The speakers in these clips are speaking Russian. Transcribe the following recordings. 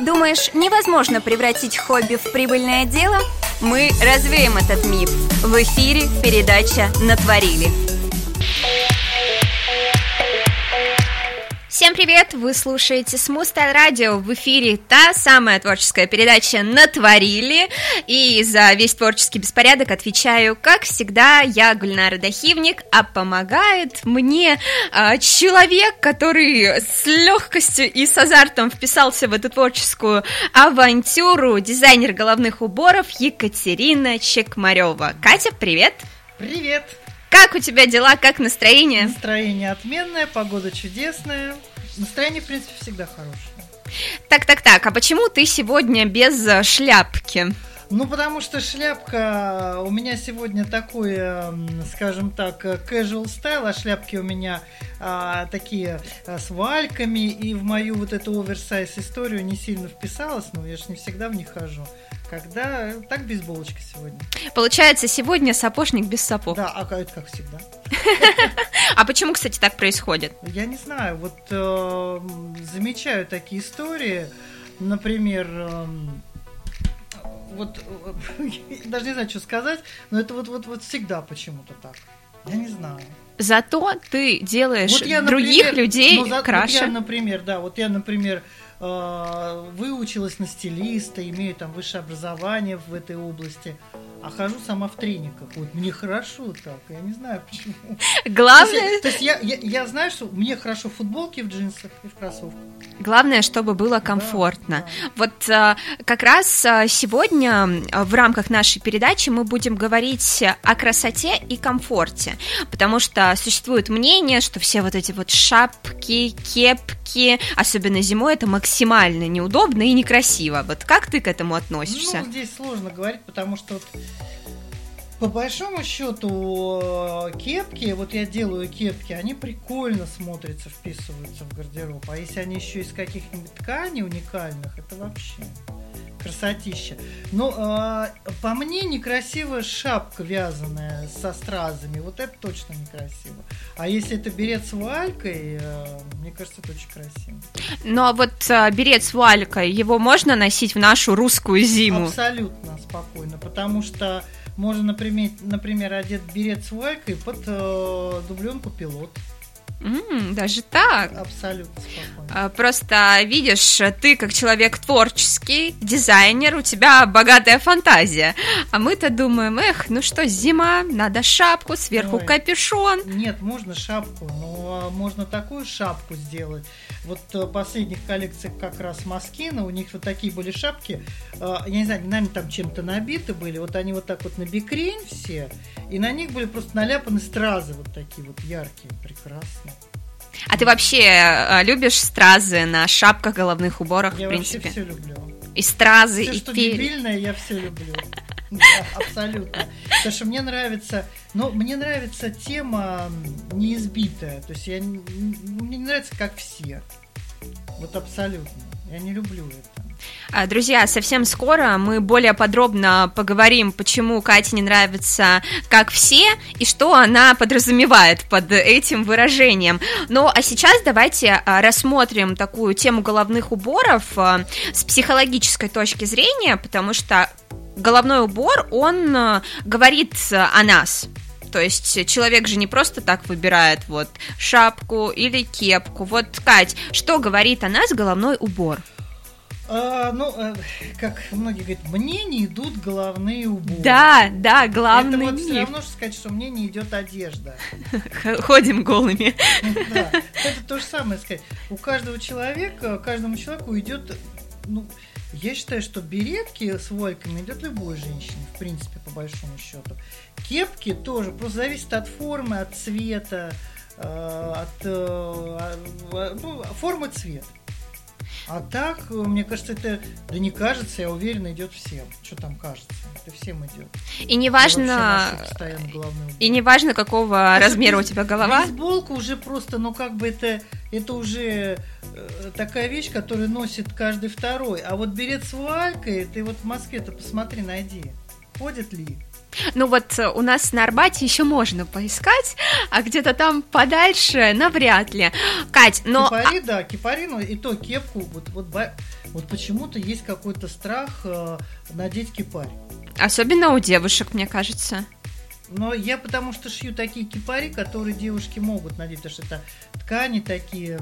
Думаешь, невозможно превратить хобби в прибыльное дело? Мы развеем этот миф. В эфире передача «Натворили». Всем привет! Вы слушаете Style Radio. В эфире та самая творческая передача «Натворили». И за весь творческий беспорядок отвечаю, как всегда, я Гульнара Дахивник, а помогает мне а, человек, который с легкостью и с азартом вписался в эту творческую авантюру, дизайнер головных уборов Екатерина Чекмарева. Катя, привет! Привет! Как у тебя дела, как настроение? Настроение отменное, погода чудесная. Настроение, в принципе, всегда хорошее. Так, так, так, а почему ты сегодня без э, шляпки? Ну, потому что шляпка у меня сегодня такой, скажем так, casual стайл, а шляпки у меня а, такие а, с вальками, и в мою вот эту оверсайз историю не сильно вписалась, но я же не всегда в них хожу. Когда так бейсболочка сегодня. Получается, сегодня сапожник без сапог. Да, а это как всегда. А почему, кстати, так происходит? Я не знаю. Вот э, замечаю такие истории. Например, э, вот даже не знаю, что сказать, но это вот, вот, вот всегда почему-то так. Я не знаю. Зато ты делаешь вот я, других например, людей ну, за, краше. Вот я, например, да, вот я, например, э, выучилась на стилиста, имею там высшее образование в этой области, а хожу сама в трениках. Вот мне хорошо так, я не знаю почему. Главное... То есть, то есть я, я, я знаю, что мне хорошо в футболке, в джинсах и в кроссовках. Главное, чтобы было комфортно. Да, да. Вот а, как раз а, сегодня а, в рамках нашей передачи мы будем говорить о красоте и комфорте, потому что существует мнение, что все вот эти вот шапки, кепки, особенно зимой, это максимально неудобно и некрасиво. Вот как ты к этому относишься? Ну, здесь сложно говорить, потому что вот по большому счету, кепки, вот я делаю кепки, они прикольно смотрятся, вписываются в гардероб. А если они еще из каких-нибудь тканей уникальных, это вообще красотища. Ну, э, по мне, некрасивая шапка вязаная со стразами. Вот это точно некрасиво. А если это берет с вуалькой, э, мне кажется, это очень красиво. Ну, а вот э, берет с вуалькой, его можно носить в нашу русскую зиму? Абсолютно спокойно, потому что можно, например, например одет берет с вуалькой под э, дубленку пилот. Mm, даже так? Абсолютно спокойно. А, просто видишь, ты как человек творческий, дизайнер, у тебя богатая фантазия. А мы-то думаем, эх, ну что, зима, надо шапку, сверху Ой. капюшон. Нет, можно шапку, но можно такую шапку сделать. Вот в э, последних коллекциях как раз Маскина, у них вот такие были шапки, э, я не знаю, наверное, там чем-то набиты были, вот они вот так вот на бикрень все, и на них были просто наляпаны стразы вот такие вот яркие, прекрасные. А ты вообще э, любишь стразы на шапках, головных уборах, я в принципе? Я все люблю. И стразы, все, и что перья. дебильное, я все люблю. Да, абсолютно. Потому что мне нравится, но мне нравится тема неизбитая. То есть я, мне не нравится, как все. Вот абсолютно. Я не люблю это. А, друзья, совсем скоро мы более подробно поговорим, почему Кате не нравится как все и что она подразумевает под этим выражением. Ну, а сейчас давайте а, рассмотрим такую тему головных уборов а, с психологической точки зрения, потому что головной убор, он говорит о нас, то есть человек же не просто так выбирает вот шапку или кепку. Вот, Кать, что говорит о нас головной убор? А, ну, э, как многие говорят, мне не идут головные уборы. Да, да, главный Это вот все равно, что сказать, что мне не идет одежда. Ходим голыми. Да, это то же самое сказать. У каждого человека, каждому человеку идет, ну, я считаю, что беретки с вольками идет любой женщине, в принципе, по большому счету. Кепки тоже, просто зависит от формы, от цвета, э, от э, ну, формы цвета. А так, мне кажется, это, да не кажется, я уверена, идет всем. Что там кажется? Это всем идет. И не важно, и не важно, какого Потому размера у тебя голова. Бейсболка уже просто, ну как бы это, это уже э, такая вещь, которую носит каждый второй. А вот берет с вуалькой, ты вот в Москве-то посмотри, найди. Ходят ли? Ну вот э, у нас на Арбате еще можно поискать, а где-то там подальше навряд ли. Кать, но... Кипари, да, кипари, но и то кепку, вот, вот, вот почему-то есть какой-то страх э, надеть кипарь. Особенно у девушек, мне кажется. Но я потому что шью такие кипари, которые девушки могут надеть, потому что это ткани такие,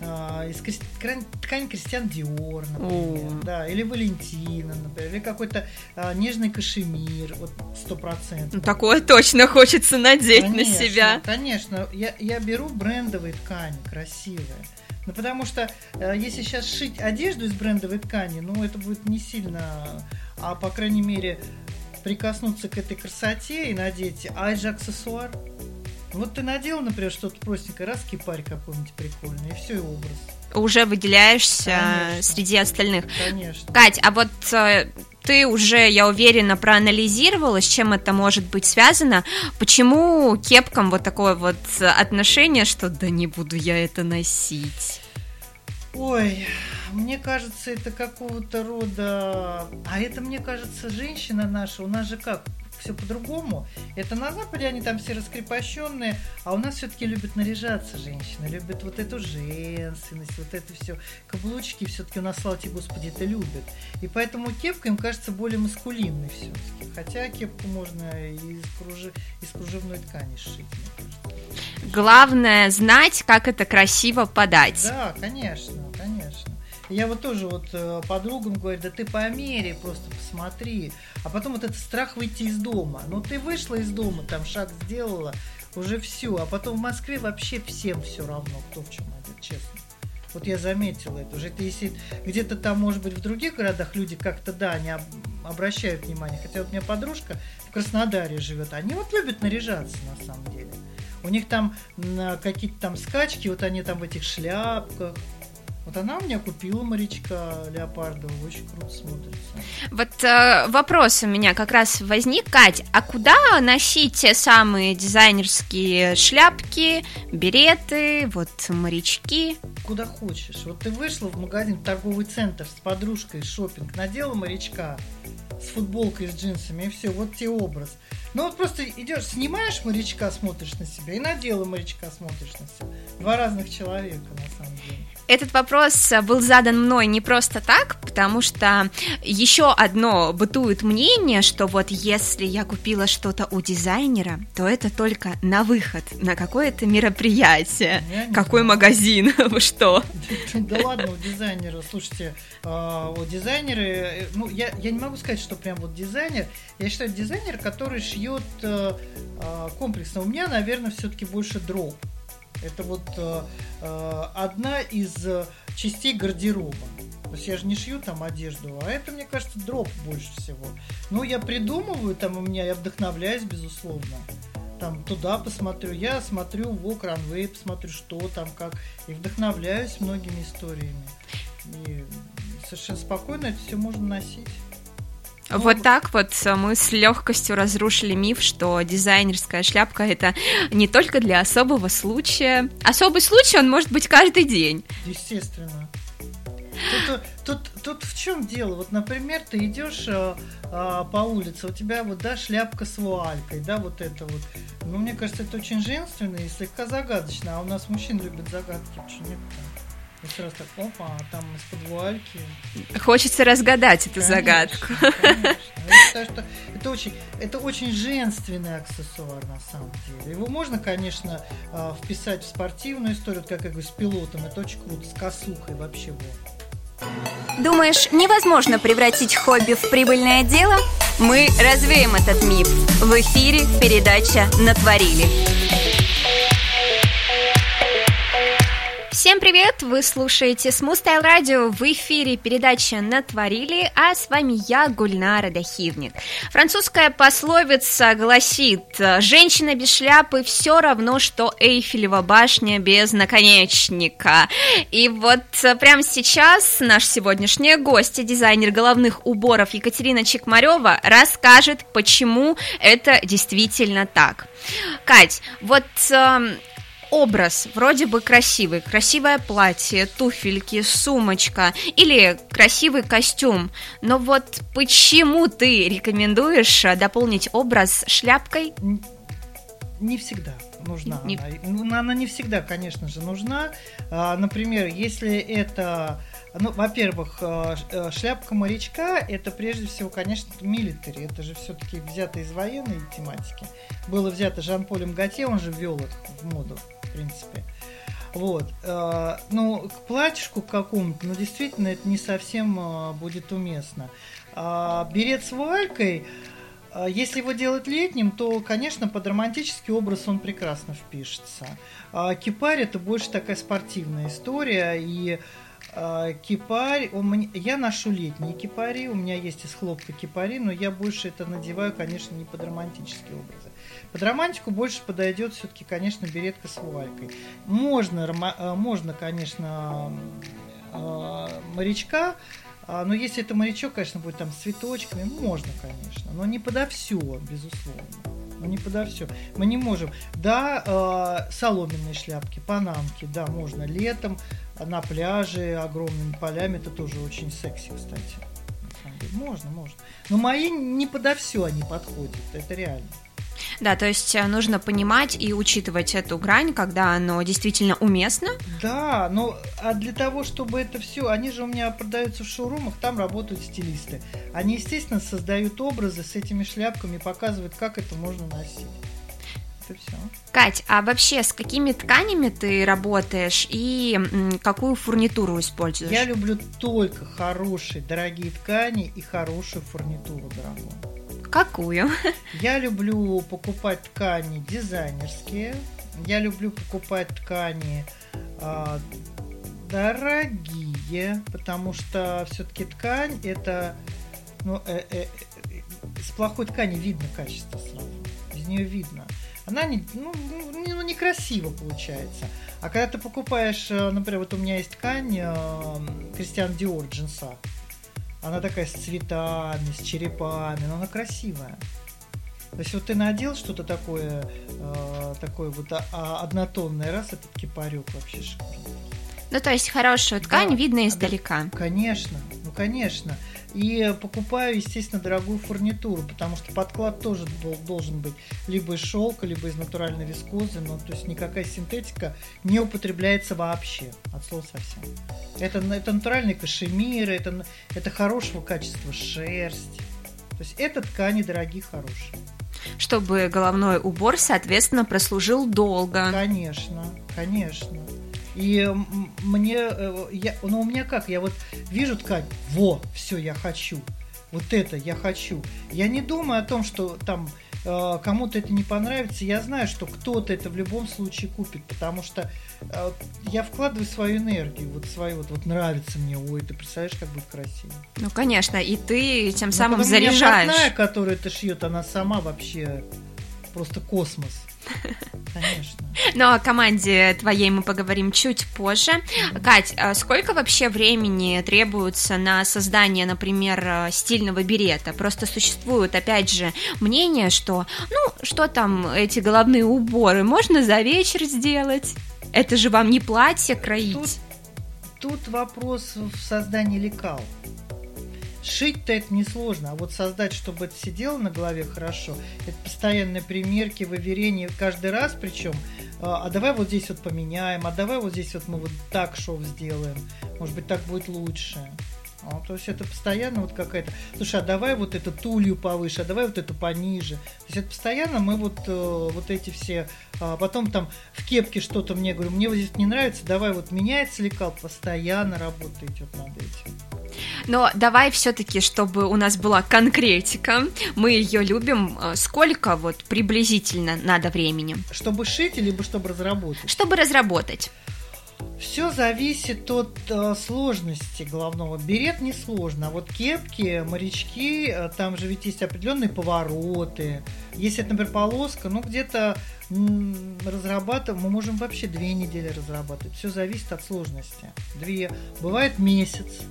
э, из ткань, ткань Кристиан Диор, например, О. да, или Валентина, например, или какой-то э, нежный кашемир, вот сто процентов. Ну, такое точно хочется надеть конечно, на себя. Конечно, я, я беру брендовые ткани, красивые. Ну, потому что э, если сейчас шить одежду из брендовой ткани, ну, это будет не сильно, а, по крайней мере, прикоснуться к этой красоте и надеть, а же аксессуар. Вот ты надел, например, что-то простенькое, раз кипарь какой-нибудь прикольный, и все, и образ. Уже выделяешься Конечно. среди остальных. Конечно. Кать, а вот э, ты уже, я уверена, проанализировала, с чем это может быть связано. Почему кепкам вот такое вот отношение, что да не буду я это носить? Ой, мне кажется, это какого-то рода... А это, мне кажется, женщина наша, у нас же как, все по-другому. Это на Западе они там все раскрепощенные, а у нас все-таки любят наряжаться женщины, любят вот эту женственность, вот это все. Каблучки все-таки у нас, слава тебе, Господи, это любят. И поэтому кепка им кажется более маскулинной все-таки. Хотя кепку можно из, кружи, из кружевной ткани сшить. Главное знать, как это красиво подать. Да, конечно, конечно. Я вот тоже вот э, подругам говорю, да ты помери, просто посмотри. А потом вот этот страх выйти из дома. Ну ты вышла из дома, там шаг сделала, уже все. А потом в Москве вообще всем все равно, кто в чем одет, честно. Вот я заметила это. Уже это если где-то там, может быть, в других городах люди как-то, да, не обращают внимание. Хотя вот у меня подружка в Краснодаре живет. Они вот любят наряжаться на самом деле. У них там какие-то там скачки, вот они там в этих шляпках, вот она у меня купила морячка леопардового, очень круто смотрится. Вот э, вопрос у меня как раз возник, Кать, а куда носить те самые дизайнерские шляпки, береты, вот морячки? Куда хочешь. Вот ты вышла в магазин, в торговый центр с подружкой, шопинг, надела морячка с футболкой, с джинсами, и все, вот тебе образ. Ну вот просто идешь, снимаешь морячка, смотришь на себя, и надела морячка, смотришь на себя. Два разных человека, на самом деле. Этот вопрос был задан мной не просто так, потому что еще одно бытует мнение, что вот если я купила что-то у дизайнера, то это только на выход, на какое-то мероприятие. Какой знаю. магазин? Вы что? Да ладно, у дизайнера, слушайте, а, у дизайнеры, э, ну, я, я не могу сказать, что прям вот дизайнер, я считаю, дизайнер, который шьет э, а, комплексно. У меня, наверное, все-таки больше дроп. Это вот э, э, одна из частей гардероба. То есть я же не шью там одежду, а это, мне кажется, дроп больше всего. Ну, я придумываю, там у меня, я вдохновляюсь, безусловно. Там туда посмотрю, я смотрю в Окранвей, посмотрю, что там, как, и вдохновляюсь многими историями. И совершенно спокойно это все можно носить. Вот так вот мы с легкостью разрушили миф, что дизайнерская шляпка это не только для особого случая. Особый случай он может быть каждый день. Естественно. Тут, тут, тут в чем дело? Вот, например, ты идешь а, а, по улице, у тебя вот, да, шляпка с вуалькой, да, вот это вот. Ну, мне кажется, это очень женственно и слегка загадочно. А у нас мужчин любят загадки, почему нет? И сразу так, опа, а там из-под вуальки. Хочется разгадать эту конечно, загадку. Конечно. Я считаю, что это очень, это очень женственный аксессуар на самом деле. Его можно, конечно, а, вписать в спортивную историю, как я говорю, с пилотом. Это очень круто, с косухой вообще вот. Думаешь, невозможно превратить хобби в прибыльное дело? Мы развеем этот миф. В эфире передача «Натворили». Всем привет! Вы слушаете Style Radio в эфире передача «Натворили», а с вами я, Гульнара Дахивник. Французская пословица гласит «Женщина без шляпы все равно, что Эйфелева башня без наконечника». И вот прямо сейчас наш сегодняшний гость, дизайнер головных уборов Екатерина Чекмарева, расскажет, почему это действительно так. Кать, вот эм, образ вроде бы красивый, красивое платье, туфельки, сумочка или красивый костюм, но вот почему ты рекомендуешь дополнить образ шляпкой? Не всегда нужна. Не... Она. Ну, она не всегда, конечно же, нужна. А, например, если это ну, во-первых, э, э, шляпка морячка это прежде всего, конечно, милитари. Это же все-таки взято из военной тематики. Было взято Жан-Полем Готье, он же ввел их в моду, в принципе. Вот. Э, ну, к платьишку какому-то, ну, действительно, это не совсем будет уместно. А берет с валькой, если его делать летним, то, конечно, под романтический образ он прекрасно впишется. А кипарь это больше такая спортивная история, и кипарь, у меня, я ношу летние кипари, у меня есть из хлопка кипари, но я больше это надеваю, конечно, не под романтические образы. Под романтику больше подойдет все-таки, конечно, беретка с вуалькой. Можно, а, можно конечно, а, морячка, но если это морячок, конечно, будет там с цветочками, можно, конечно, но не подо все, безусловно. Но не подо все. Мы не можем. Да, соломенные шляпки, панамки, да, можно летом, на пляже огромными полями, это тоже очень секси, кстати. Можно, можно. Но мои не подо все они подходят, это реально. Да, то есть э, нужно понимать и учитывать эту грань, когда оно действительно уместно. Да, но а для того, чтобы это все, они же у меня продаются в шоурумах, там работают стилисты. Они, естественно, создают образы с этими шляпками, показывают, как это можно носить и все. Кать, а вообще с какими тканями ты работаешь и какую фурнитуру используешь? Я люблю только хорошие, дорогие ткани и хорошую фурнитуру дорогую. Какую? Я люблю покупать ткани дизайнерские. Я люблю покупать ткани а, дорогие, потому что все-таки ткань это ну, э, э, э, с плохой ткани видно качество сразу. Из нее видно она не, ну, не, ну, некрасиво получается. А когда ты покупаешь, э, например, вот у меня есть ткань Кристиан Диор джинса, она такая с цветами, с черепами, но она красивая. То есть вот ты надел что-то такое, э, такое вот а, а, однотонное, раз этот кипарек вообще шикарный. Ну, то есть хорошую ткань да, видно издалека. Конечно, ну конечно. И покупаю, естественно, дорогую фурнитуру, потому что подклад тоже должен быть либо из шелка, либо из натуральной вискозы. Ну, то есть никакая синтетика не употребляется вообще, от слова совсем. Это, это натуральный кашемир, это, это хорошего качества шерсть. То есть это ткани дорогие, хорошие. Чтобы головной убор, соответственно, прослужил долго. Конечно, конечно. И мне, э, я, ну у меня как, я вот вижу ткань, во, все, я хочу, вот это я хочу. Я не думаю о том, что там э, кому-то это не понравится. Я знаю, что кто-то это в любом случае купит, потому что э, я вкладываю свою энергию, вот свою, вот, вот нравится мне, ой, ты представляешь, как будет красиво. Ну, конечно, и ты тем ну, самым заряжаешь. У меня которая это шьет, она сама вообще просто космос. Конечно. Но о команде твоей мы поговорим чуть позже. Кать, а сколько вообще времени требуется на создание, например, стильного берета? Просто существует, опять же, мнение, что, ну, что там эти головные уборы, можно за вечер сделать? Это же вам не платье кроить. Тут, тут вопрос в создании лекал. Шить-то это несложно, а вот создать, чтобы это сидело на голове хорошо, это постоянные примерки, выверение каждый раз, причем, а, а давай вот здесь вот поменяем, а давай вот здесь вот мы вот так шов сделаем, может быть так будет лучше. А, то есть это постоянно вот какая-то, слушай, а давай вот эту тулью повыше, а давай вот эту пониже. То есть это постоянно мы вот, э, вот эти все, а потом там в кепке что-то мне говорю, мне вот здесь не нравится, давай вот меняется лекал, постоянно работа идет над этим. Но давай все-таки, чтобы у нас была конкретика, мы ее любим. Э, сколько вот приблизительно надо времени? Чтобы шить, либо чтобы разработать? Чтобы разработать. Все зависит от э, сложности головного. Берет несложно, а вот кепки, морячки, э, там же ведь есть определенные повороты. Если это, например, полоска, ну где-то разрабатываем, мы можем вообще две недели разрабатывать. Все зависит от сложности. Две, бывает месяц.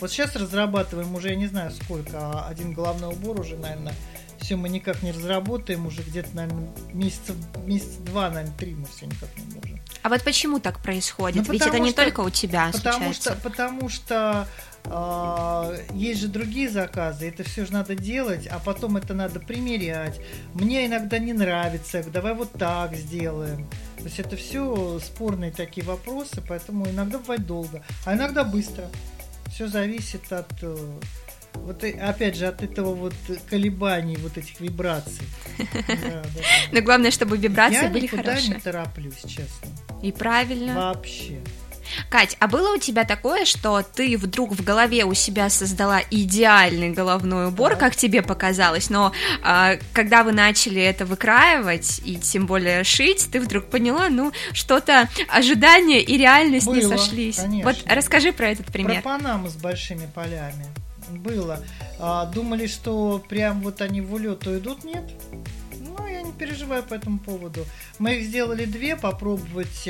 Вот сейчас разрабатываем уже, я не знаю сколько, а один головной убор уже, наверное, все мы никак не разработаем, уже где-то, наверное, месяца, месяца два, наверное, три мы все никак не можем. А вот почему так происходит? Ну, Ведь это не что- только у тебя Потому случается. что, потому что а, есть же другие заказы, это все же надо делать, а потом это надо примерять. Мне иногда не нравится, давай вот так сделаем. То есть это все спорные такие вопросы, поэтому иногда бывает долго, а иногда быстро. Все зависит от э, вот опять же от этого вот колебаний, вот этих вибраций. Да, да, да. Но главное, чтобы вибрации Я были хорошие. не тороплюсь, честно. И правильно. Вообще. Кать, а было у тебя такое, что ты вдруг в голове у себя создала идеальный головной убор, Так. как тебе показалось, но а, когда вы начали это выкраивать и тем более шить, ты вдруг поняла, ну, что-то ожидания и реальность не Было, сошлись. конечно. Вот расскажи про этот пример. Про Панаму с большими полями было. А, думали, что прям вот они в улету идут, нет? Ну, я не переживаю по этому поводу. Мы их сделали две, попробовать.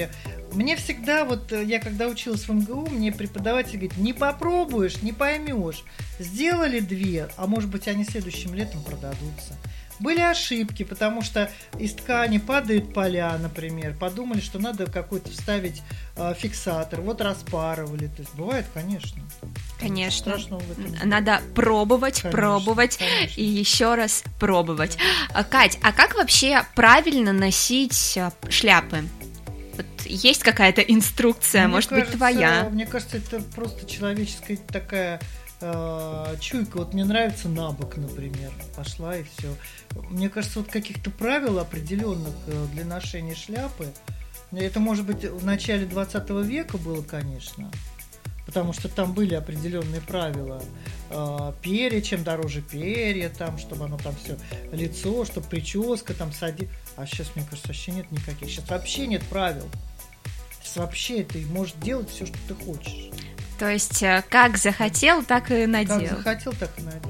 Мне всегда, вот я когда училась в МГУ, мне преподаватель говорит, не попробуешь, не поймешь. Сделали две, а может быть они следующим летом продадутся. Были ошибки, потому что из ткани падают поля, например. Подумали, что надо какой-то вставить э, фиксатор. Вот распарывали. То есть бывает, конечно. Конечно. Страшного в этом. Надо пробовать, Конечно, пробовать конечно. и еще раз пробовать. А, Кать, а как вообще правильно носить а, шляпы? Вот есть какая-то инструкция, Мне может кажется, быть, твоя? Мне кажется, это просто человеческая такая э, чуйка. Вот мне нравится на бок, например. Пошла и все. Мне кажется, вот каких-то правил определенных э, для ношения шляпы. ну, Это, может быть, в начале 20 века было, конечно. Потому что там были определенные правила. Э, перья, чем дороже перья, там, чтобы оно там все лицо, чтобы прическа там сади. А сейчас, мне кажется, вообще нет никаких. Сейчас вообще нет правил. Сейчас вообще ты можешь делать все, что ты хочешь. То есть, э, как захотел, так и Как надел. захотел, так и надел.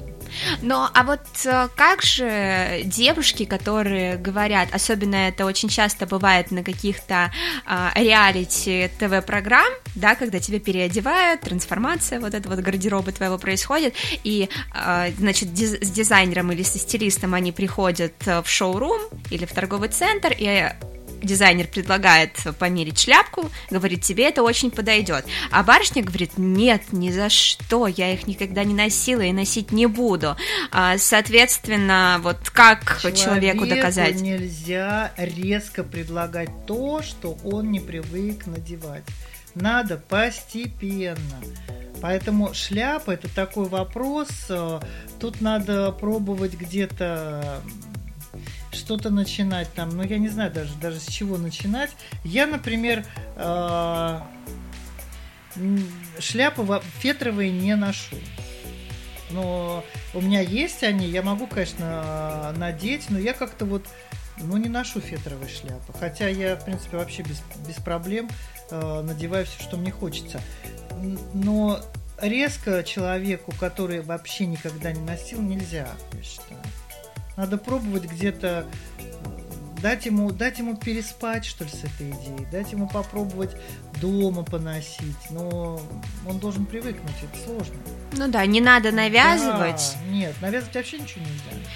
Но, а вот э, как же девушки, которые говорят, особенно это очень часто бывает на каких-то а, реалити ТВ-программ, да, когда тебя переодевают, трансформация вот этого вот гардероба твоего происходит, и, а, значит, диз- с дизайнером или со стилистом они приходят э, в шоурум или в торговый центр, и э, дизайнер предлагает померить шляпку, говорит, тебе это очень подойдет. А барышня говорит, нет, ни за что, я их никогда не носила и носить не буду. А, соответственно, вот как человеку доказать? нельзя резко предлагать то, что он не привык надевать. Надо постепенно. Поэтому шляпа это такой вопрос. э, Тут надо пробовать где-то что-то начинать там, ну я не знаю даже, даже с чего начинать. Я, например, э, шляпы фетровые не ношу. Но у меня есть они, я могу, конечно, надеть, но я как-то вот, ну, не ношу фетровые шляпы. Хотя я, в принципе, вообще без, без проблем э, надеваю все, что мне хочется. Но резко человеку, который вообще никогда не носил, нельзя, я считаю. Надо пробовать где-то дать ему, дать ему переспать, что ли, с этой идеей, дать ему попробовать дома поносить, но он должен привыкнуть, это сложно. Ну да, не надо навязывать. Да, нет, навязывать вообще ничего нельзя.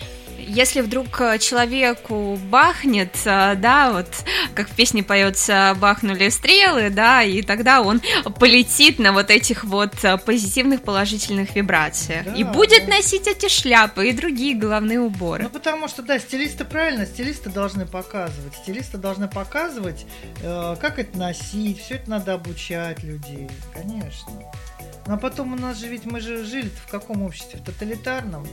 Если вдруг э, человеку бахнет, э, да, вот как в песне поется «бахнули стрелы», да, и тогда он полетит на вот этих вот э, позитивных положительных вибрациях. Да, и будет да. носить эти шляпы и другие головные уборы. Ну, потому что, да, стилисты правильно, стилисты должны показывать. Стилисты должны показывать, э, как это носить, все это надо обучать людей, конечно. Ну, а потом у нас же ведь мы же жили в каком обществе? В тоталитарном.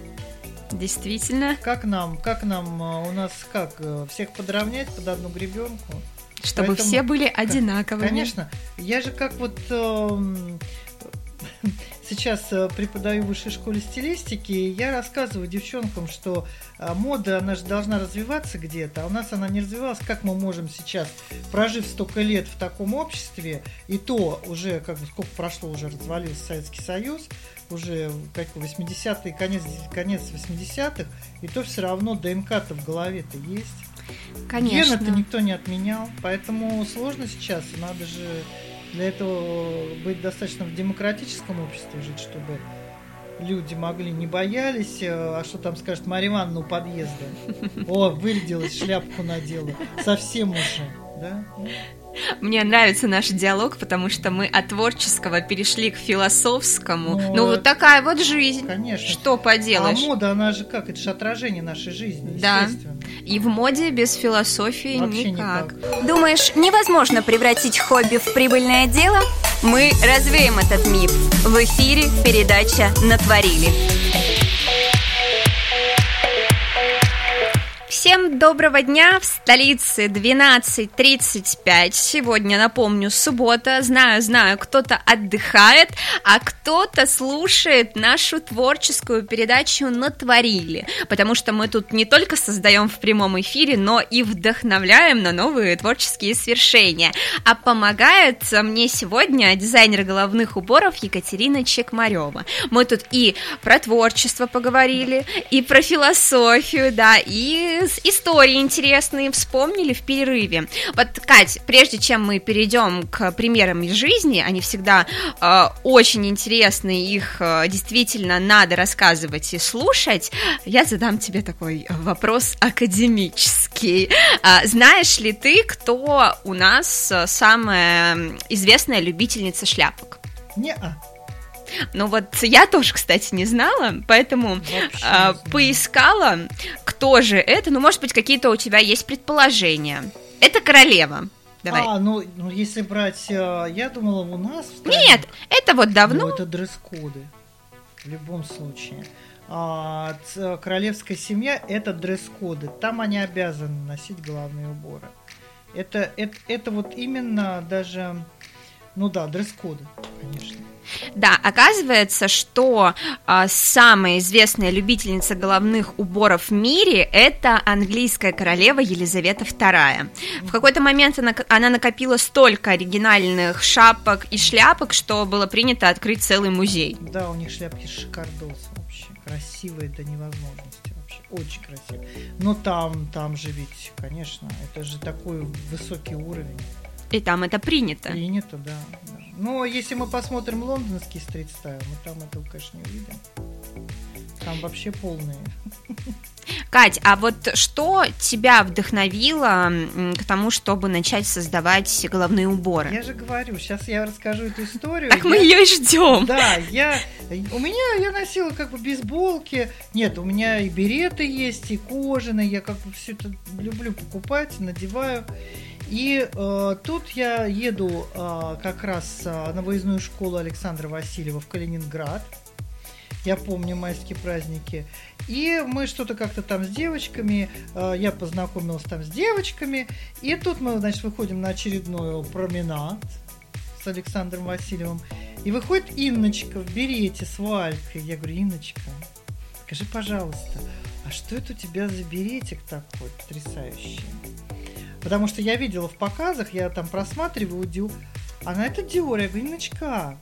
Действительно, Как нам, как нам, э, у нас как, э, всех подровнять под одну гребенку? чтобы Поэтому- все были одинаковыми. Конечно. Я же как вот эм, сейчас э, преподаю в высшей школе стилистики, и я рассказываю девчонкам, что мода, она же должна развиваться где-то, а у нас она не развивалась. Как мы можем сейчас, прожив столько лет в таком обществе, и то уже, как бы, сколько прошло, уже развалился Советский Союз, уже как 80-е, конец, конец 80-х, и то все равно ДНК-то в голове-то есть. Конечно. Ген это никто не отменял, поэтому сложно сейчас. Надо же для этого быть достаточно в демократическом обществе жить, чтобы люди могли, не боялись, э, а что там скажет Марья Ивановна у подъезда. О, вырядилась, шляпку надела. Совсем уже, да? Мне нравится наш диалог, потому что мы от творческого перешли к философскому. Ну, ну вот такая вот жизнь. Конечно. Что поделаешь? А мода, она же как? Это же отражение нашей жизни, Да. И в моде без философии Вообще никак. никак. Думаешь, невозможно превратить хобби в прибыльное дело? Мы развеем этот миф. В эфире передача «Натворили». Всем доброго дня! В столице 12.35. Сегодня, напомню, суббота. Знаю, знаю, кто-то отдыхает, а кто-то слушает нашу творческую передачу «Натворили». Потому что мы тут не только создаем в прямом эфире, но и вдохновляем на новые творческие свершения. А помогает мне сегодня дизайнер головных уборов Екатерина Чекмарева. Мы тут и про творчество поговорили, и про философию, да, и истории интересные вспомнили в перерыве. Вот, Кать, прежде чем мы перейдем к примерам из жизни, они всегда э, очень интересны, их э, действительно надо рассказывать и слушать, я задам тебе такой вопрос академический. А, знаешь ли ты, кто у нас э, самая известная любительница шляпок? Не-а. Ну вот я тоже, кстати, не знала, поэтому а, поискала, кто же это. Ну, может быть, какие-то у тебя есть предположения. Это королева. Давай. А, ну, ну если брать, э, я думала, у нас... в стране- Нет, это вот давно. Ну, это дресс-коды. В любом случае. А, королевская семья это дресс-коды. Там они обязаны носить головные уборы. Это, это, это вот именно даже, ну да, дресс-коды, конечно. Да, оказывается, что а, самая известная любительница головных уборов в мире это английская королева Елизавета II. В какой-то момент она, она накопила столько оригинальных шапок и шляпок, что было принято открыть целый музей. Да, у них шляпки шикардос вообще. Красивые до невозможности вообще. Очень красивые. Но там, там же ведь, конечно, это же такой высокий уровень. И там это принято. Принято, да. Но если мы посмотрим лондонский стрит-стайл, мы там этого, конечно, не увидим. Там вообще полные. Кать, а вот что тебя вдохновило к тому, чтобы начать создавать головные уборы? Я же говорю, сейчас я расскажу эту историю. Так мы Я- ее и ждем. Да, я, у меня, я носила как бы бейсболки, нет, у меня и береты есть, и кожаные, я как бы все это люблю покупать, надеваю. И э, тут я еду э, как раз э, на выездную школу Александра Васильева в Калининград. Я помню майские праздники. И мы что-то как-то там с девочками, э, я познакомилась там с девочками. И тут мы, значит, выходим на очередной променад с Александром Васильевым. И выходит Инночка в берете с Валькой. Я говорю, Инночка, скажи, пожалуйста, а что это у тебя за беретик такой потрясающий? Потому что я видела в показах, я там просматриваю Дю, она это Диор. Я говорю, Инночка,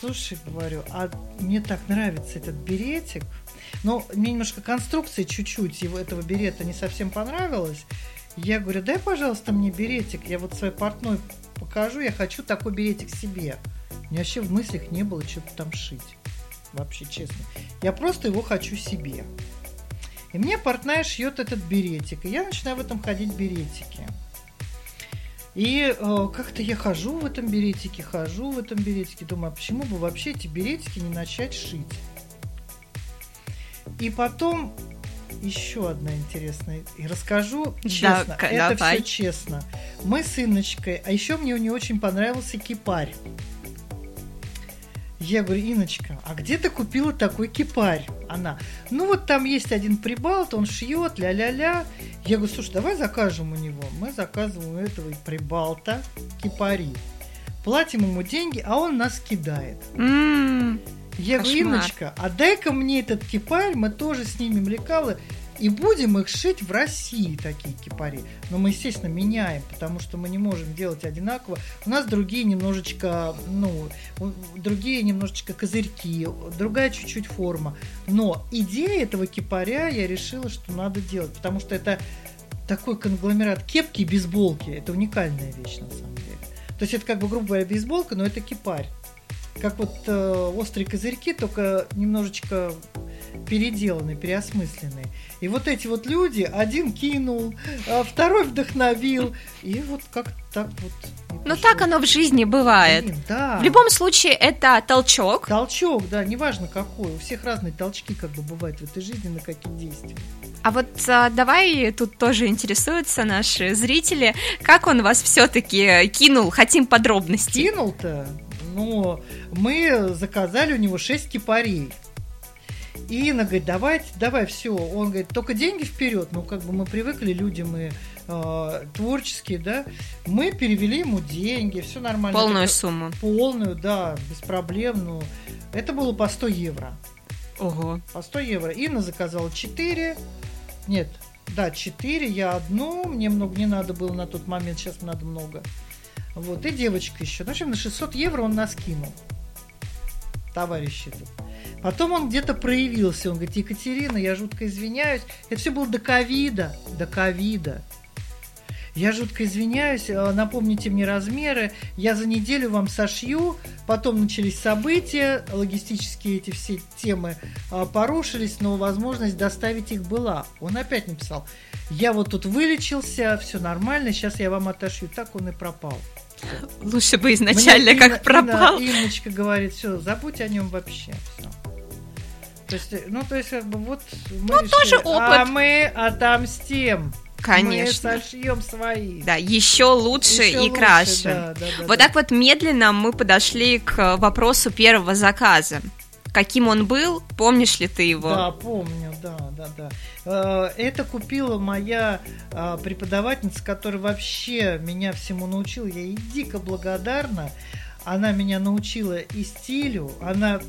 слушай, говорю, а мне так нравится этот беретик. Но мне немножко конструкция чуть-чуть его этого берета не совсем понравилась. Я говорю, дай, пожалуйста, мне беретик. Я вот своей портной покажу, я хочу такой беретик себе. У меня вообще в мыслях не было что-то там шить. Вообще, честно. Я просто его хочу себе. И мне портная шьет этот беретик. И я начинаю в этом ходить беретики. И э, как-то я хожу в этом беретике, хожу в этом беретике, думаю, а почему бы вообще эти беретики не начать шить? И потом еще одна интересная, и расскажу честно, Да-ка, это давай. все честно. Мы с Инночкой, а еще мне не очень понравился кипарь. Я говорю, Иночка, а где ты купила такой кипарь? Она, ну вот там есть один прибалт, он шьет, ля-ля-ля. Я говорю, слушай, давай закажем у него. Мы заказываем у этого прибалта кипари. Платим ему деньги, а он нас кидает. М, Я говорю, Кошмар. Инночка, а дай-ка мне этот кипарь, мы тоже снимем лекалы и будем их шить в России, такие кипари. Но мы, естественно, меняем, потому что мы не можем делать одинаково. У нас другие немножечко, ну, другие немножечко козырьки, другая чуть-чуть форма. Но идея этого кипаря я решила, что надо делать, потому что это такой конгломерат кепки и бейсболки. Это уникальная вещь, на самом деле. То есть это как бы, говоря, бейсболка, но это кипарь. как вот э, острые козырьки, только немножечко переделанные, переосмысленные. И вот эти вот люди, один кинул, а второй вдохновил, и вот как так вот. Ну так оно в жизни бывает. Блин, да. В любом случае это толчок. Толчок, да, неважно какой. У всех разные толчки как бы бывают в этой жизни на какие действия. А вот а, давай тут тоже интересуются наши зрители, как он вас все-таки кинул, хотим подробностей. Кинул-то? Ну, мы заказали у него 6 кипарей. И Инна говорит, давайте, давай, все. Он говорит, только деньги вперед. Ну, как бы мы привыкли, люди мы э, творческие, да. Мы перевели ему деньги, все нормально. Полную Это, сумму. Полную, да, без проблем. Ну, это было по 100 евро. Ого. По 100 евро. Инна заказала 4. Нет, да, 4. Я одну. Мне много не надо было на тот момент. Сейчас надо много. Вот, и девочка еще. Ну, в общем, на 600 евро он нас кинул. Товарищ этот. Потом он где-то проявился. Он говорит, Екатерина, я жутко извиняюсь. Это все было до ковида. До ковида. Я жутко извиняюсь, э, напомните мне размеры, я за неделю вам сошью, потом начались события, логистические эти все темы э, порушились, но возможность доставить их была. Он опять написал, я вот тут вылечился, все нормально, сейчас я вам отошью. Так он и пропал. Лучше бы изначально Мне как Инна- пропал. Инна- Инночка говорит, все, забудь о нем вообще. Всё. То есть, э, ну, то есть, как бы вот мы Ну, тоже опыт. А мы отомстим. Конечно. Мы сошьем свои. Да, еще лучше Ещё и лучше, краше. да, да, да, Вот да. так вот медленно мы подошли к вопросу первого заказа. Каким он был, помнишь ли ты его? Да, помню, да, да, да. Э, Это купила моя а, преподавательница, которая вообще меня всему научила. Я ей дико благодарна. Она меня научила и стилю, она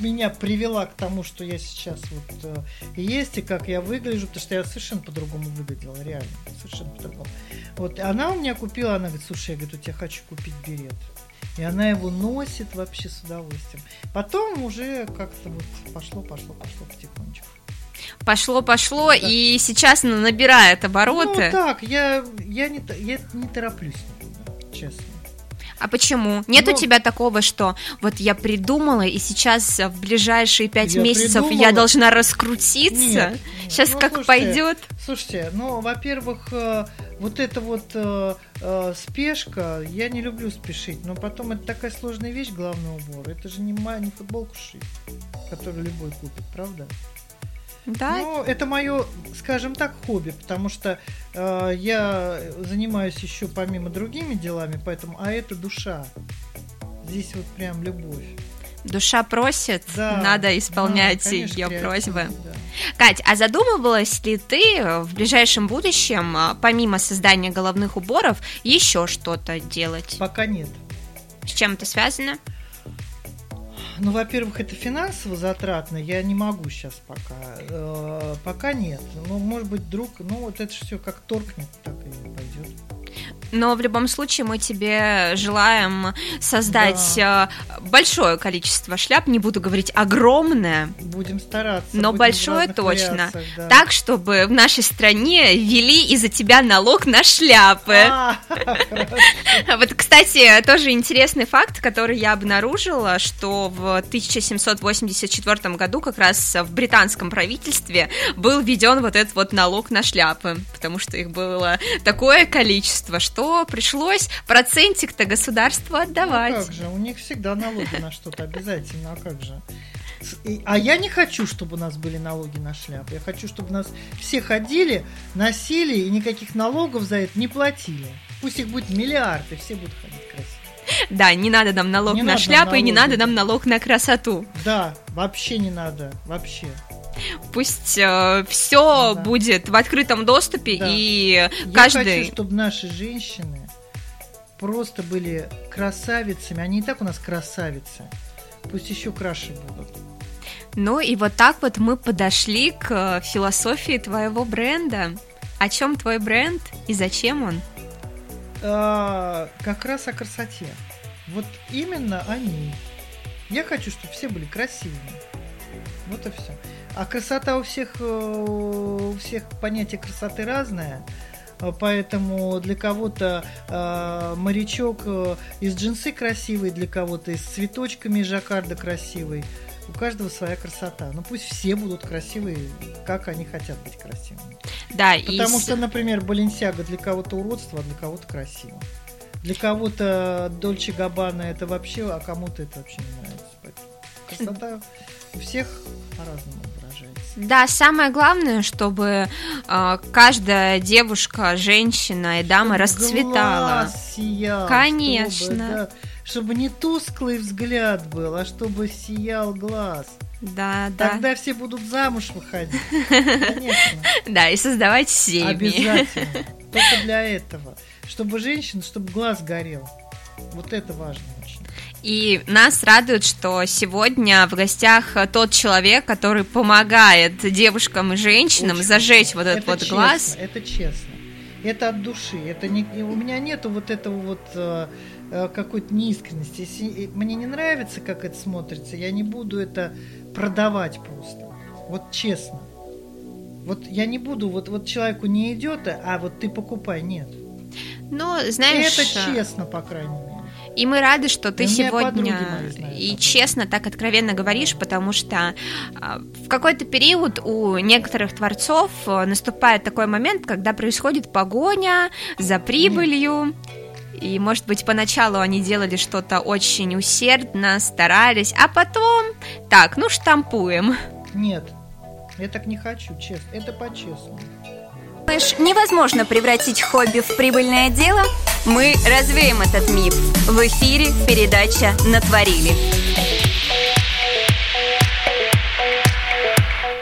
меня привела к тому, что я сейчас вот э, есть, и как я выгляжу, потому что я совершенно по-другому выглядела, реально, совершенно по-другому. Вот, она у меня купила, она говорит, слушай, я, говорит, у тебя хочу купить берет. И она его носит вообще с удовольствием. Потом уже как-то вот пошло, пошло, пошло потихонечку. Пошло, пошло, и сейчас оно набирает обороты. Ну так, я, я, не, я не тороплюсь никуда, честно. А почему? Нет у Ну- тебя такого, что вот я придумала, и сейчас в ближайшие пять Я месяцев я придумала. должна раскрутиться? Нет. Сейчас Ну, как слушайте, пойдет? Слушайте, ну, во-первых, э, вот эта вот э, э, спешка, я не люблю спешить, но потом это такая сложная вещь, главный убор. Это же не, не футболку шить, которую любой купит, правда? Да, Ну, это мое, скажем так, хобби, потому что э, я занимаюсь еще помимо другими делами, поэтому, а это душа. Здесь вот прям любовь. душа просит, Да, надо исполнять да, конечно, ее просьбы. да. Кать, а задумывалась ли ты в ближайшем будущем, а, помимо создания головных уборов, еще что-то делать? Пока нет. С чем это связано? Ну, во-первых, это финансово затратно, я не могу сейчас пока. Э, пока нет. Ну, может быть, вдруг, ну, вот это все как торкнет, так и. Но в любом случае мы тебе желаем создать э, большое количество шляп, не буду говорить огромное, Будем стараться. но будем большое точно. вариациях, да. Так, чтобы в нашей стране ввели из-за тебя налог на шляпы. А. Вот, кстати, тоже интересный факт, который я обнаружила, что в 1784 году как раз в британском правительстве был введен вот этот вот налог на шляпы, потому что их было такое количество, что пришлось процентик-то государству Ну, отдавать. как же, у них всегда налоги на что-то обязательно, а как же? А я не хочу, чтобы у нас были налоги на шляпы. Я хочу, чтобы нас все ходили, носили и никаких налогов за это не платили. Пусть их будет миллиард, и все будут ходить красиво. Да, не надо нам налог Не на шляпы и не надо нам налог на красоту. Да, вообще не надо, вообще. Пусть все Да. будет в открытом доступе Да. и Я каждый... хочу, чтобы наши женщины просто были красавицами. Они и так у нас красавицы. Пусть еще краше будут. Ну и вот так вот мы подошли к э, философии твоего бренда. О чем твой бренд и зачем он? А, как раз о красоте. Вот именно о ней. Я хочу, чтобы все были красивыми. Вот и все. А красота у всех, э, у всех понятие красоты разное. А, поэтому для кого-то э, морячок э, из джинсы красивый, для кого-то из цветочками из жаккарда красивый. У каждого своя красота. Ну пусть все будут красивые, как они хотят быть красивыми. Да, Потому и... что, например, Баленсиага для кого-то уродство, а для кого-то красиво. Для кого-то Дольче Габбана это вообще, а кому-то это вообще не нравится. Красота у всех по-разному. Да, самое главное, чтобы э, каждая девушка, женщина и дама Чтобы расцветала. сиял, Конечно. Чтобы, да, чтобы не тусклый взгляд был, а чтобы сиял глаз. Да, да. Тогда все будут замуж выходить. Конечно. Да, и создавать семьи. Обязательно. Только для этого. Чтобы женщина, чтобы глаз горел. Вот это важно. И нас радует, что сегодня в гостях тот человек, который помогает девушкам и женщинам Очень зажечь вот этот Это вот честно, глаз. Это честно. Это от души. Это не, у меня нету вот этого вот э, э, какой-то неискренности. Если мне не нравится, как это смотрится, я не буду это продавать просто. Вот честно. Вот я не буду, вот, вот человеку не идет, а вот ты покупай, нет. Ну, знаешь, это честно, по крайней мере. И мы рады, что ты подруги сегодня знают и честно так откровенно говоришь, потому что а, в какой-то период у некоторых творцов а, наступает такой момент, когда происходит погоня за прибылью. И, может быть, поначалу они делали что-то очень усердно, старались, а потом, так, ну штампуем. Нет. Я так не хочу, честно. Это по-честному. Думаешь, невозможно превратить хобби в прибыльное дело? Мы развеем этот миф. В эфире передача «Натворили».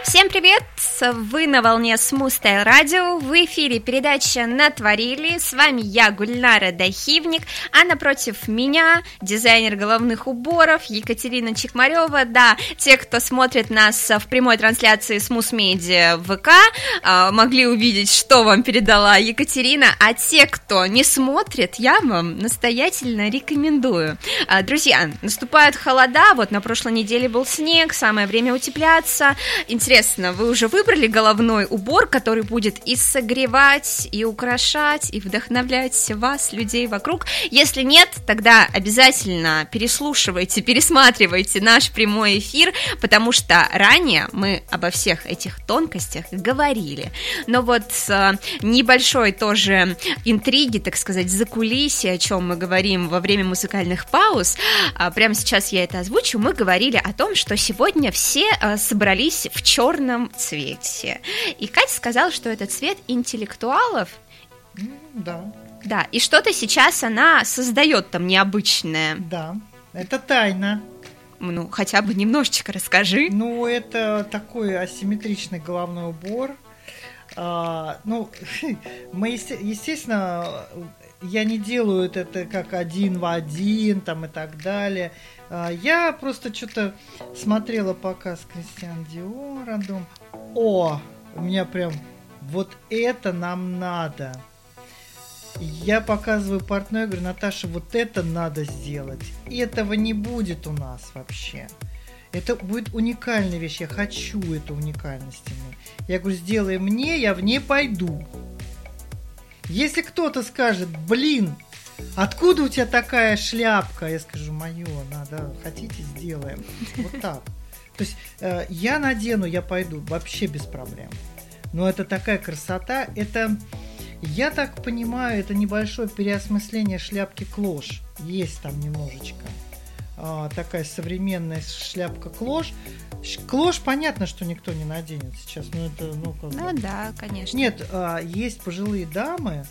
Всем привет! Вы на волне Style Radio. В эфире передача «Натворили». С вами я, Гульнара Дахивник, а напротив меня дизайнер головных уборов Екатерина Чекмарева. Да, те, кто смотрит нас в прямой трансляции Media в ВК, а, могли увидеть, что вам передала Екатерина, а те, кто не смотрит, я вам настоятельно рекомендую. А, Друзья, наступают холода, вот на прошлой неделе был снег, самое время утепляться. Интересно, вы уже выбрали головной убор, который будет и согревать, и украшать, и вдохновлять вас, людей вокруг? Если нет, тогда обязательно переслушивайте, пересматривайте наш прямой эфир, потому что ранее мы обо всех этих тонкостях говорили. Но вот э, небольшой тоже интриги, так сказать, за кулисье, о чем мы говорим во время музыкальных пауз, а, прямо сейчас я это озвучу, мы говорили о том, что сегодня все э, собрались в черном цвете. И Катя сказала, что это цвет интеллектуалов. Да, Да, и что-то сейчас она создает там необычное. да. Это тайна. Ну, хотя бы немножечко расскажи. Ну, это такой асимметричный головной убор. А, ну, мы, есте- естественно, я не делаю это как один в один там и так далее. А, я просто что-то смотрела показ Кристиан Диора, о, у меня прям вот это нам надо. Я показываю партнеру, говорю, Наташа, вот это надо сделать. Этого не будет у нас вообще. Это будет уникальная вещь. Я хочу эту уникальность. Я говорю, сделай мне, я в ней пойду. Если кто-то скажет, блин, откуда у тебя такая шляпка? Я скажу, мое, надо, хотите, сделаем. Вот так. То есть э, я надену, я пойду, вообще без проблем. Но это такая красота, это, я так понимаю, это небольшое переосмысление шляпки клош. Есть там немножечко. А, такая современная шляпка клош. Клош, понятно, что никто не наденет сейчас. Ну, это, ну, как Ну да, конечно. Нет, а, есть пожилые дамы,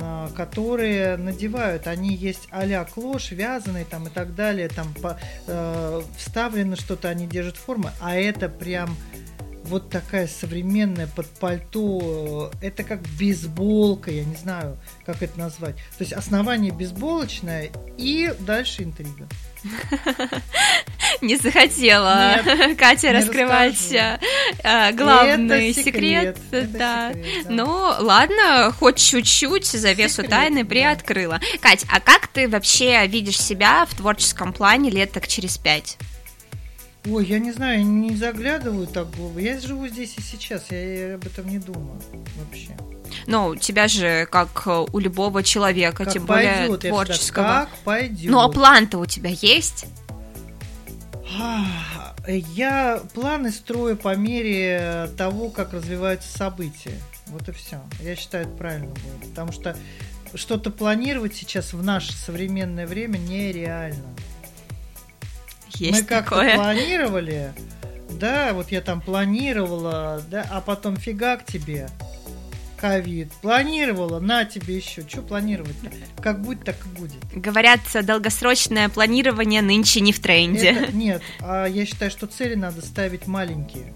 а, которые надевают, они есть а-ля клош, вязаный там и так далее, там по- э, вставлено что-то, они держат формы, а это прям вот такая современная под пальто, э, это как бейсболка, я не знаю, как это назвать. То есть основание бейсболочное и дальше интрига. Не захотела Нет, Катя не раскрывать расскажу. э, главный Это секрет. это да. секрет, да. Ну, ладно, хоть чуть-чуть завесу Секрет, тайны да. приоткрыла. Кать, а как ты вообще видишь себя в творческом плане лет так через пять? Ой, я не знаю, я не заглядываю так глубоко. Я живу здесь и сейчас, я, об этом не думаю вообще. Но у тебя же, как э, у любого человека, Как тем более пойдет, всегда, творческого. как пойдет. Ну, а план-то у тебя есть? А, Я планы строю по мере того, как развиваются события. Вот и все. Я считаю, это правильно будет. Потому что что-то планировать сейчас в наше современное время нереально. Есть Мы как-то такое. планировали, да, вот я там планировала, да, а потом фига к тебе, ковид. Планировала, на тебе еще. Что планировать-то? Как будет, так и будет. Говорят, долгосрочное планирование нынче не в тренде. Это- нет, а я считаю, что цели надо ставить маленькие.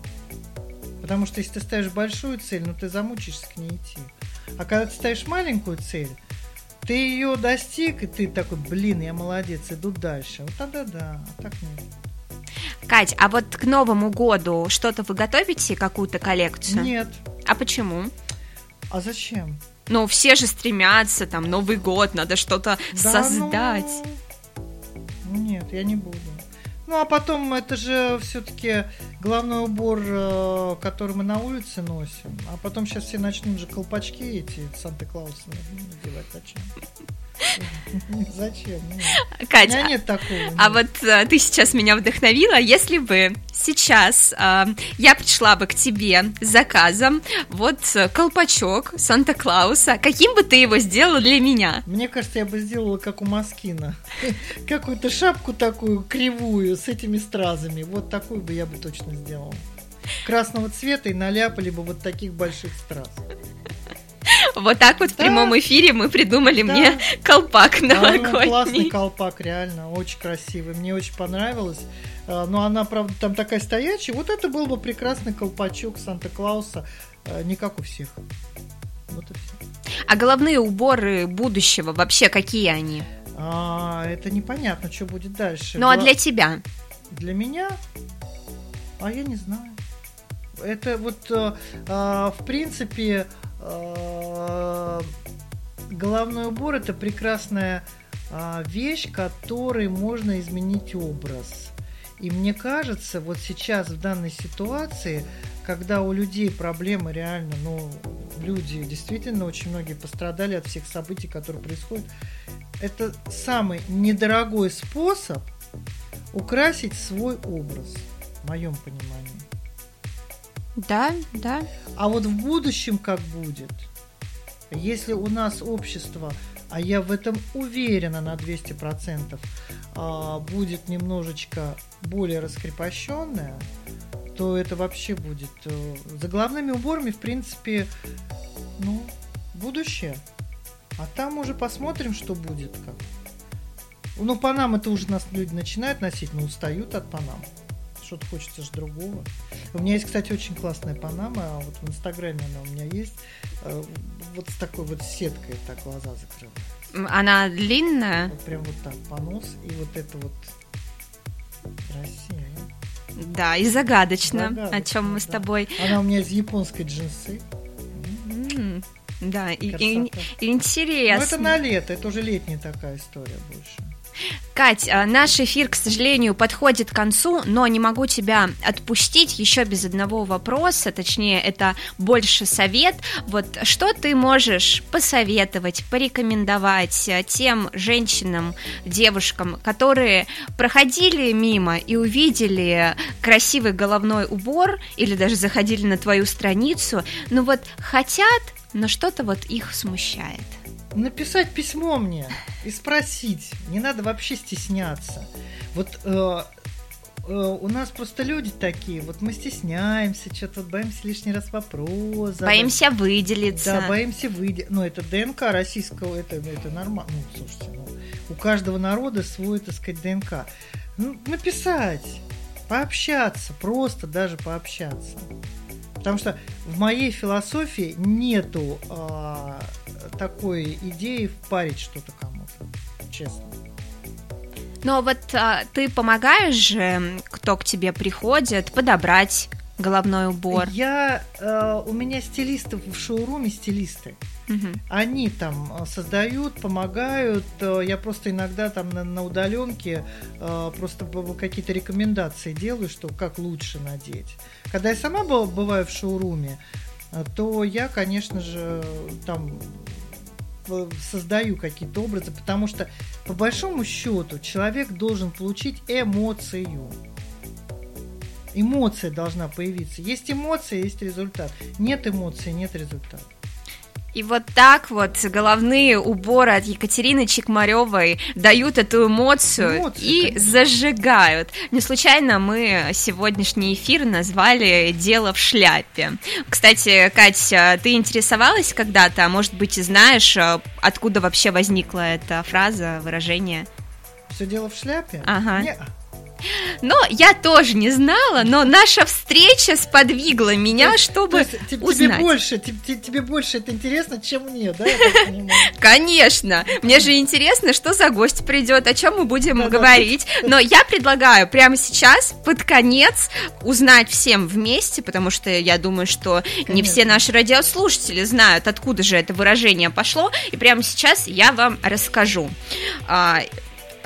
Потому что если ты ставишь большую цель, ну ты замучишься к ней идти. А когда ты ставишь маленькую цель, ты ее достиг, и ты такой, блин, я молодец, иду дальше. Вот тогда да, а так нет. Кать, а вот к Новому году что-то вы готовите, какую-то коллекцию? Нет. А почему? А зачем? Ну, все же стремятся, там, Новый год, надо что-то Да создать. ну, Нет, я не буду. Ну, а потом это же все-таки головной убор, э, который мы на улице носим. А потом сейчас все начнут же колпачки эти Санта-Клауса надевать. Зачем? Зачем? Нет. У Кать, меня а- нет такого. А нет. вот э, ты сейчас меня вдохновила, если бы сейчас э, я пришла бы к тебе с заказом, вот э, колпачок Санта-Клауса, каким бы ты его сделала для меня? Мне кажется, я бы сделала как у Маскина. Какую-то шапку такую кривую с этими стразами. Вот такую бы я бы точно сделала. Красного цвета и наляпали бы вот таких больших страз. Вот так вот в прямом эфире мы придумали Да. мне колпак ну, классный новогодний. колпак, реально, очень красивый. Мне очень понравилось. А, Но она, правда, там такая стоячая. Вот это был бы прекрасный колпачок Санта-Клауса. а, Не как у всех. Вот и все. А головные уборы будущего вообще какие они? А, это непонятно, что будет дальше. Ну а Гла- для тебя? Для меня? А я не знаю. Это вот, э, в принципе, головной убор это прекрасная а, вещь, которой можно изменить образ. И мне кажется, вот сейчас в данной ситуации, когда у людей проблемы реально, ну, люди действительно очень многие пострадали от всех событий, которые происходят, это самый недорогой способ украсить свой образ, в моем понимании. Да, да. А вот в будущем как будет? Если у нас общество, а я в этом уверена на 200%, а, будет немножечко более раскрепощенное, то это вообще будет... э, За главными уборами, в принципе, ну, будущее. А там уже посмотрим, что будет. Как. Ну, панам это уже нас люди начинают носить, но устают от панам. Что-то хочется же другого. У меня есть, кстати, очень классная панама, а вот в Инстаграме она у меня есть. э, Вот с такой вот сеткой так глаза закрывает. М, Она длинная? Вот прям вот так понос и вот это вот красиво. Да, и загадочно, о Загадочно, чем мы с да. тобой. Она у меня из японской джинсы. Да, и, и- Красота. и интересно. Ну, это на лето, это уже летняя такая история больше. Кать, а, наш эфир, к сожалению, подходит к концу, но не могу тебя отпустить еще без одного вопроса, точнее, это больше совет. Вот что ты можешь посоветовать, порекомендовать а, тем женщинам, девушкам, которые проходили мимо и увидели красивый головной убор или даже заходили на твою страницу, ну вот хотят, но что-то вот их смущает. Написать письмо мне и спросить. Не надо вообще стесняться. Вот э, э, у нас просто люди такие, вот мы стесняемся, что-то вот боимся лишний раз вопрос. задать. Боимся выделиться. Да, боимся выйти. Ну, это ДНК российского, это, это нормально. Ну, слушайте, ну, у каждого народа свой, так сказать, ДНК. Ну, написать, пообщаться, просто даже пообщаться. Потому что в моей философии нету а, такой идеи впарить что-то кому-то. Честно. Но вот а, ты помогаешь же, кто к тебе приходит, подобрать головной убор. Я, э, у меня стилистов в шоуруме стилисты. Они там э, создают, помогают. Э, я просто иногда там на, на удаленке э, просто какие-то рекомендации делаю, что как лучше надеть. Когда я сама бываю в шоуруме, то я, конечно же, там создаю какие-то образы, потому что по большому счету человек должен получить эмоцию. Эмоция должна появиться. Есть эмоция, есть результат. Нет эмоции, нет результата. И вот так вот головные уборы от Екатерины Чекмаревой дают эту эмоцию Эмоции, и конечно. зажигают. Не случайно мы сегодняшний эфир назвали «Дело в шляпе». Кстати, Катя, ты интересовалась когда-то, а может быть, знаешь, откуда вообще возникла эта фраза, выражение? Все дело в шляпе? Ага. Не, но я тоже не знала, но наша встреча сподвигла меня, чтобы есть, узнать. Тебе больше, тебе, тебе больше это интересно, чем мне, да? Конечно. Мне же интересно, что за гость придет, о чем мы будем да, говорить. Да. Но я предлагаю прямо сейчас, под конец, узнать всем вместе, потому что я думаю, что Конечно. не все наши радиослушатели знают, откуда же это выражение пошло. И прямо сейчас я вам расскажу.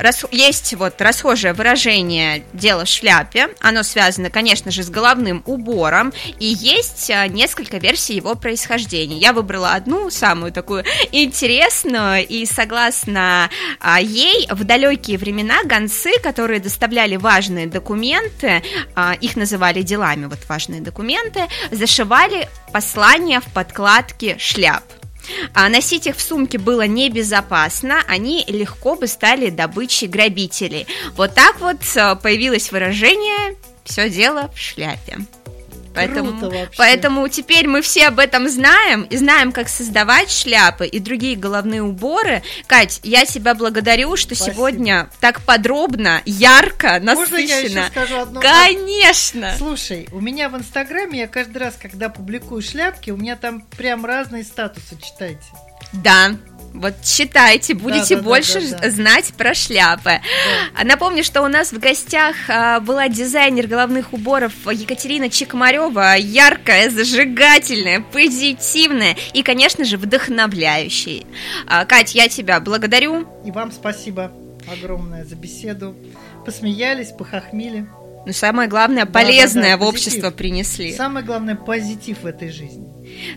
Рас, есть вот расхожее выражение «дело в шляпе», оно связано, конечно же, с головным убором, и есть а, несколько версий его происхождения. Я выбрала одну, самую такую интересную, и согласно а, ей, в далекие времена гонцы, которые доставляли важные документы, а, их называли делами, вот важные документы, зашивали послания в подкладке шляп. А носить их в сумке было небезопасно, они легко бы стали добычей грабителей. Вот так вот э, появилось выражение «все дело в шляпе». Поэтому, поэтому теперь мы все об этом знаем и знаем, как создавать шляпы и другие головные уборы. Кать, я тебя благодарю, что Спасибо. сегодня так подробно, ярко, насыщенно. Можно я еще скажу одно? Конечно. Слушай, у меня в Инстаграме я каждый раз, когда публикую шляпки, у меня там прям разные статусы, читайте. Да, вот читайте, будете да, да, больше да, да, да. знать про шляпы. Да. Напомню, что у нас в гостях а, была дизайнер головных уборов Екатерина Чекмарева, яркая, зажигательная, позитивная и, конечно же, вдохновляющая. А, Кать, я тебя благодарю. И вам спасибо огромное за беседу. Посмеялись, похохмели. Но самое главное, полезное да, да, да, в общество принесли. Самое главное, позитив в этой жизни.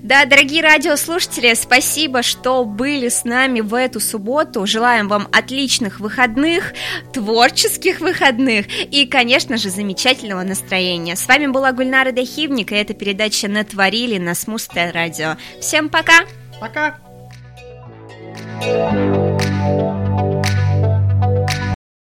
Да, дорогие радиослушатели, спасибо, что были с нами в эту субботу. Желаем вам отличных выходных, творческих выходных и, конечно же, замечательного настроения. С вами была Гульнара Дахивник, и эта передача «Натворили» на Смусте радио. Всем пока! Пока! thank